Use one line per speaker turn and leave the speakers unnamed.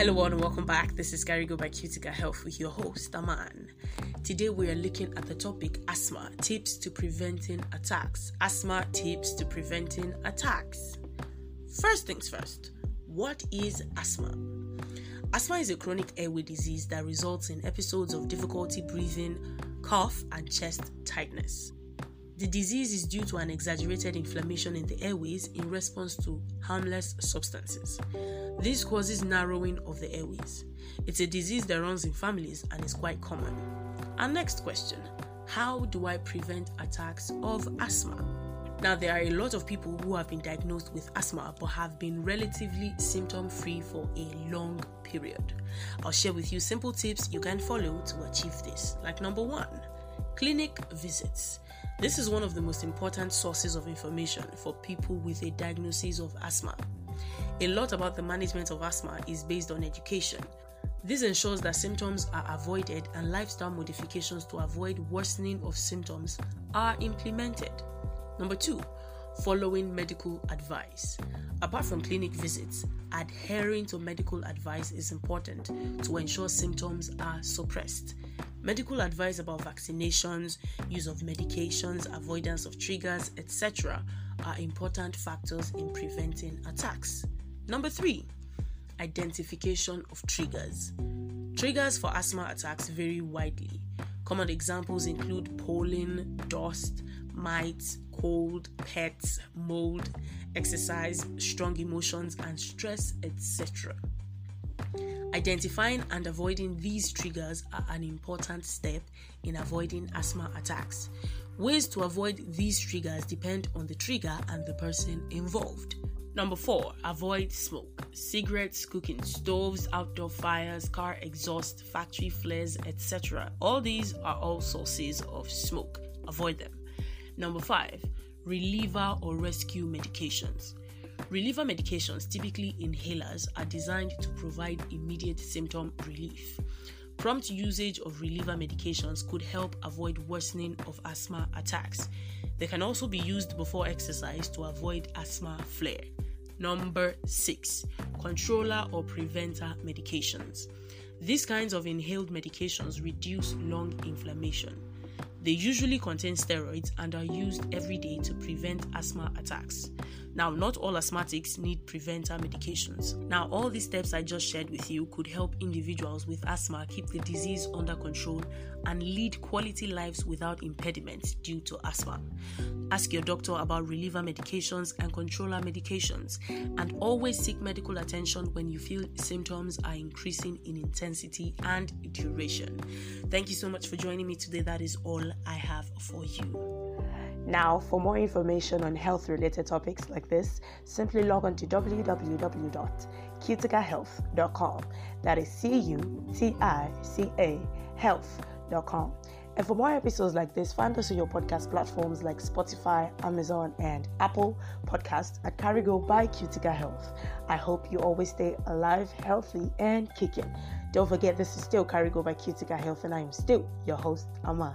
Hello and welcome back. This is Carigo by Cutica Health with your host, Aman. Today we are looking at the topic asthma tips to preventing attacks. Asthma tips to preventing attacks. First things first, what is asthma? Asthma is a chronic airway disease that results in episodes of difficulty breathing, cough, and chest tightness. The disease is due to an exaggerated inflammation in the airways in response to harmless substances. This causes narrowing of the airways. It's a disease that runs in families and is quite common. Our next question How do I prevent attacks of asthma? Now, there are a lot of people who have been diagnosed with asthma but have been relatively symptom free for a long period. I'll share with you simple tips you can follow to achieve this. Like number one, clinic visits. This is one of the most important sources of information for people with a diagnosis of asthma. A lot about the management of asthma is based on education. This ensures that symptoms are avoided and lifestyle modifications to avoid worsening of symptoms are implemented. Number two, following medical advice. Apart from clinic visits, adhering to medical advice is important to ensure symptoms are suppressed. Medical advice about vaccinations, use of medications, avoidance of triggers, etc., are important factors in preventing attacks. Number three, identification of triggers. Triggers for asthma attacks vary widely. Common examples include pollen, dust, mites, cold, pets, mold, exercise, strong emotions, and stress, etc. Identifying and avoiding these triggers are an important step in avoiding asthma attacks. Ways to avoid these triggers depend on the trigger and the person involved. Number four, avoid smoke. Cigarettes, cooking stoves, outdoor fires, car exhaust, factory flares, etc. All these are all sources of smoke. Avoid them. Number five, reliever or rescue medications. Reliever medications, typically inhalers, are designed to provide immediate symptom relief. Prompt usage of reliever medications could help avoid worsening of asthma attacks. They can also be used before exercise to avoid asthma flare. Number six, controller or preventer medications. These kinds of inhaled medications reduce lung inflammation. They usually contain steroids and are used every day to prevent asthma attacks. Now, not all asthmatics need preventer medications. Now, all these steps I just shared with you could help individuals with asthma keep the disease under control and lead quality lives without impediments due to asthma. Ask your doctor about reliever medications and controller medications, and always seek medical attention when you feel symptoms are increasing in intensity and duration. Thank you so much for joining me today. That is all I have for you.
Now, for more information on health related topics like this, simply log on to www.cuticahealth.com. That is C U T I C A health.com. And for more episodes like this, find us on your podcast platforms like Spotify, Amazon, and Apple Podcasts at Carigo by Cutica Health. I hope you always stay alive, healthy, and kicking. Don't forget, this is still Carigo by Cutica Health, and I am still your host, Aman.